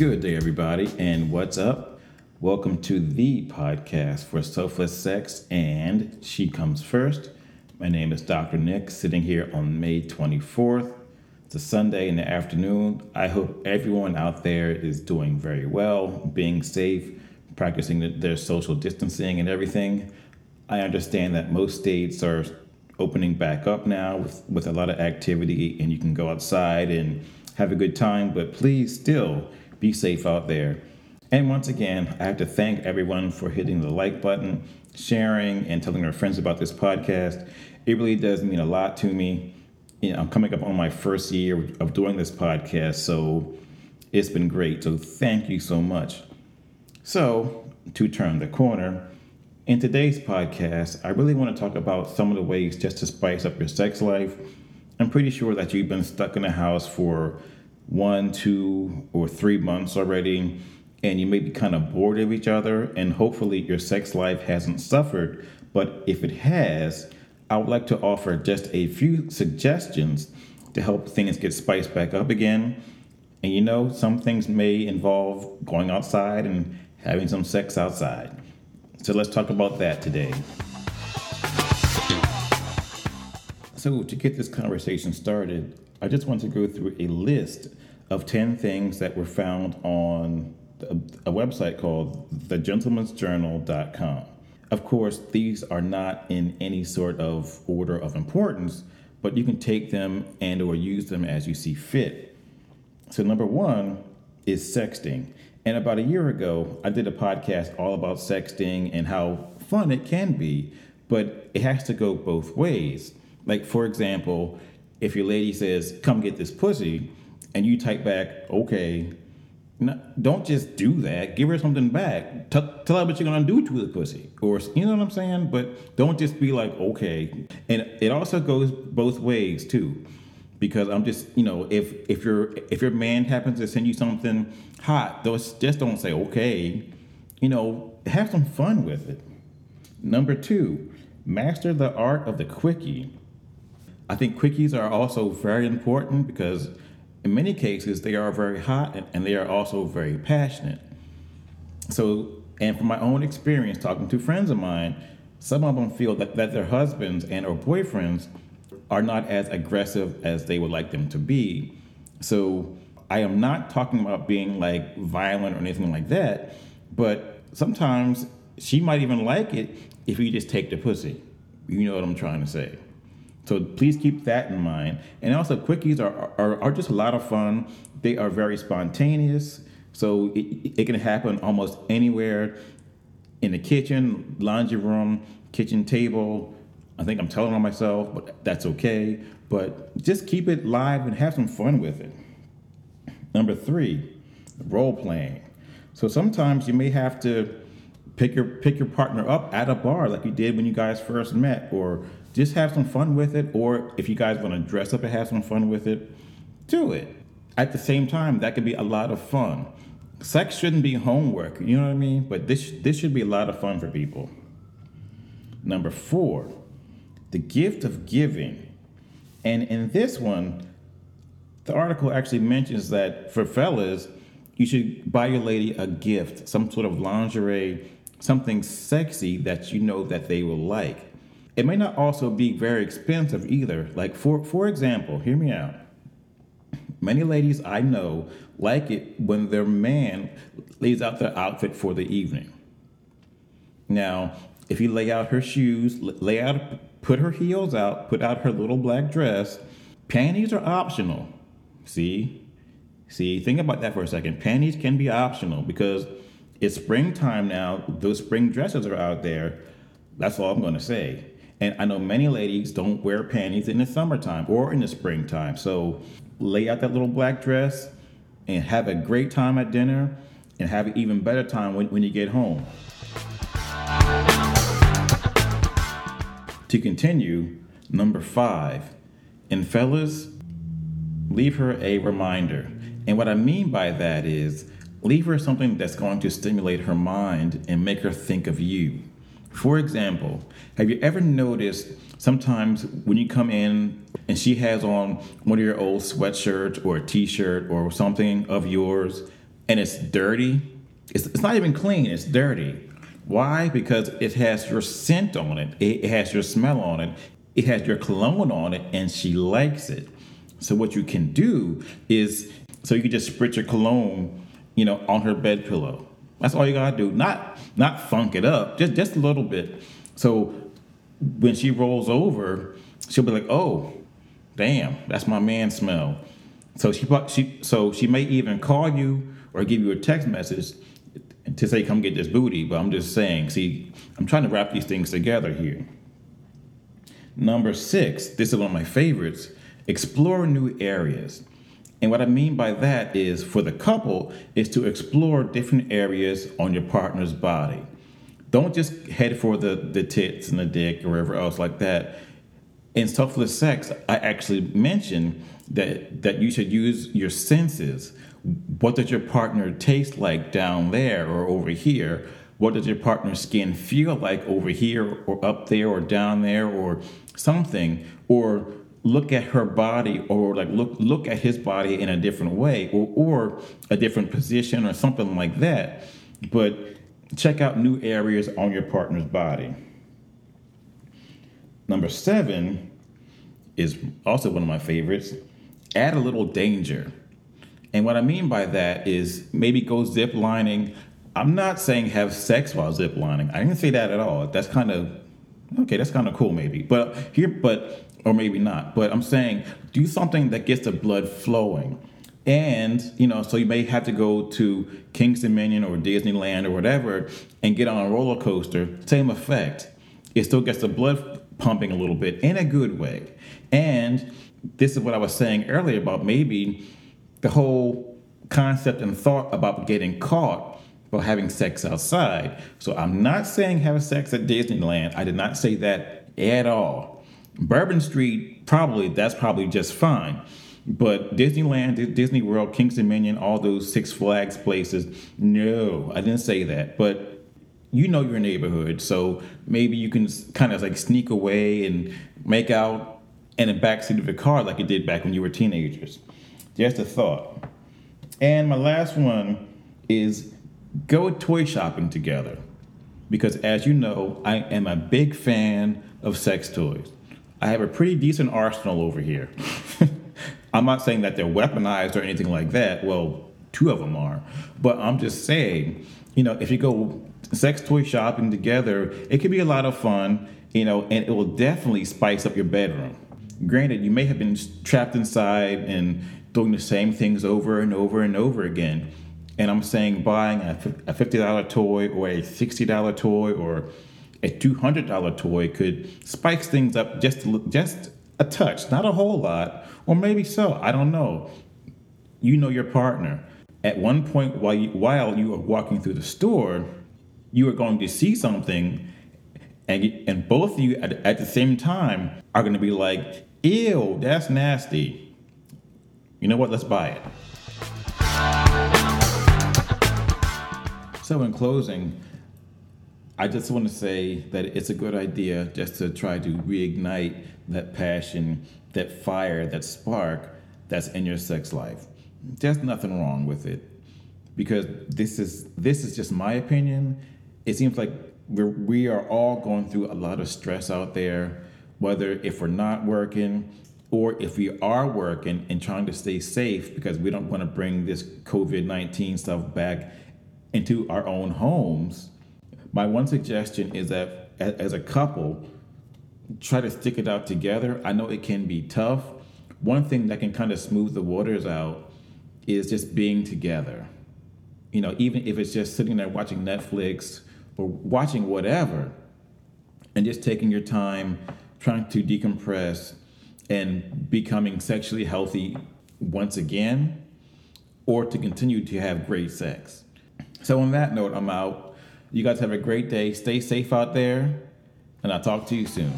Good day, everybody, and what's up? Welcome to the podcast for Selfless Sex and She Comes First. My name is Dr. Nick, sitting here on May 24th. It's a Sunday in the afternoon. I hope everyone out there is doing very well, being safe, practicing their social distancing and everything. I understand that most states are opening back up now with, with a lot of activity, and you can go outside and have a good time, but please still be safe out there. And once again, I have to thank everyone for hitting the like button, sharing, and telling their friends about this podcast. It really does mean a lot to me. You know, I'm coming up on my first year of doing this podcast, so it's been great. So thank you so much. So, to turn the corner, in today's podcast, I really want to talk about some of the ways just to spice up your sex life. I'm pretty sure that you've been stuck in the house for one, two, or three months already, and you may be kind of bored of each other, and hopefully your sex life hasn't suffered. But if it has, I would like to offer just a few suggestions to help things get spiced back up again. And you know, some things may involve going outside and having some sex outside. So let's talk about that today. So, to get this conversation started, I just want to go through a list of 10 things that were found on a, website called thegentleman'sjournal.com. Of course, these are not in any sort of order of importance, but you can take them and or use them as you see fit. So number 1 is sexting. And about a year ago, I did a podcast all about sexting and how fun it can be, but it has to go both ways. Like for example, if your lady says, "Come get this pussy," and you type back, okay, no, don't just do that. Give her something back. T- tell her what you're gonna do to the pussy, or you know what I'm saying. But don't just be like, okay. And it also goes both ways too, because I'm just, you know, if if your if your man happens to send you something hot, those just don't say okay. You know, have some fun with it. Number two, master the art of the quickie. I think quickies are also very important because in many cases, they are very hot and they are also very passionate. So, and from my own experience talking to friends of mine, some of them feel that, that their husbands and or boyfriends are not as aggressive as they would like them to be. So I am not talking about being like violent or anything like that, but sometimes she might even like it if you just take the pussy. You know what I'm trying to say. So please keep that in mind. And also, quickies are, are, are just a lot of fun. They are very spontaneous. So it, it can happen almost anywhere in the kitchen, laundry room, kitchen table. I think I'm telling on myself, but that's okay. But just keep it live and have some fun with it. Number three, role playing. So sometimes you may have to pick your pick your partner up at a bar like you did when you guys first met, or just have some fun with it. Or if you guys want to dress up and have some fun with it, do it. At the same time, that could be a lot of fun. Sex shouldn't be homework, you know what I mean? But this this should be a lot of fun for people. Number four, the gift of giving. And in this one, the article actually mentions that for fellas, you should buy your lady a gift, some sort of lingerie, something sexy that you know that they will like. It may not also be very expensive either. Like for for example, hear me out. Many ladies I know like it when their man lays out their outfit for the evening. Now, if you lay out her shoes, lay out put her heels out, put out her little black dress, panties are optional. See? See, think about that for a second. Panties can be optional because it's springtime now. Those spring dresses are out there. That's all I'm going to say. And I know many ladies don't wear panties in the summertime or in the springtime. So lay out that little black dress and have a great time at dinner and have an even better time when, when you get home. To continue, number five, and fellas, leave her a reminder. And what I mean by that is leave her something that's going to stimulate her mind and make her think of you. For example, have you ever noticed sometimes when you come in and she has on one of your old sweatshirts or a t shirt or something of yours, and it's dirty, it's, it's not even clean, it's dirty. Why? Because it has your scent on it, it has your smell on it, it has your cologne on it, and she likes it. So what you can do is, so you can just spritz your cologne, you know, on her bed pillow. That's all you gotta do. Not not funk it up, just just a little bit. So when she rolls over, she'll be like, "Oh, damn, that's my man smell." So she she so she may even call you or give you a text message to say, "Come get this booty." But I'm just saying, see, I'm trying to wrap these things together here. Number six, this is one of my favorites. Explore new areas. And what I mean by that is for the couple is to explore different areas on your partner's body. Don't just head for the, the tits and the dick or wherever else like that. In selfless sex, I actually mentioned that that you should use your senses. What does your partner taste like down there or over here? What does your partner's skin feel like over here or up there or down there or something? Or look at her body or like look look at his body in a different way or, or a different position or something like that. But check out new areas on your partner's body. Number seven is also one of my favorites. Add a little danger. And what I mean by that is maybe go zip lining. I'm not saying have sex while zip lining. I didn't say that at all. That's kind of okay, that's kind of cool maybe. But here but or maybe not. But I'm saying do something that gets the blood flowing. And, you know, so you may have to go to King's Dominion or Disneyland or whatever and get on a roller coaster, same effect. It still gets the blood pumping a little bit in a good way. And this is what I was saying earlier about maybe the whole concept and thought about getting caught while having sex outside. So I'm not saying have sex at Disneyland. I did not say that at all. Bourbon Street, probably, that's probably just fine. But Disneyland, Disney World, King's Dominion, all those Six Flags places, no, I didn't say that. But you know your neighborhood, so maybe you can kind of like sneak away and make out in the backseat of a car like you did back when you were teenagers. Just a thought. And my last one is go toy shopping together. Because as you know, I am a big fan of sex toys. I have a pretty decent arsenal over here. I'm not saying that they're weaponized or anything like that. Well, two of them are. But I'm just saying, you know, if you go sex toy shopping together, it could be a lot of fun, you know, and it will definitely spice up your bedroom. Granted, you may have been trapped inside and doing the same things over and over and over again. And I'm saying buying a $50 toy or a $60 toy or a $200 toy could spike things up just just a touch, not a whole lot, or maybe so. I don't know. You know your partner. At one point, while you, while you are walking through the store, you are going to see something, and and both of you at, at the same time are going to be like, "Ew, that's nasty." You know what? Let's buy it. So, in closing, I just want to say that it's a good idea just to try to reignite that passion, that fire, that spark that's in your sex life. There's nothing wrong with it. Because this is this is just my opinion. It seems like we're, we are all going through a lot of stress out there, whether if we're not working or if we are working and trying to stay safe because we don't want to bring this COVID 19 stuff back into our own homes my one suggestion is that as a couple, try to stick it out together. I know it can be tough. One thing that can kind of smooth the waters out is just being together. You know, even if it's just sitting there watching Netflix or watching whatever, and just taking your time trying to decompress and becoming sexually healthy once again, or to continue to have great sex. So, on that note, I'm out. You guys have a great day. Stay safe out there, and I'll talk to you soon.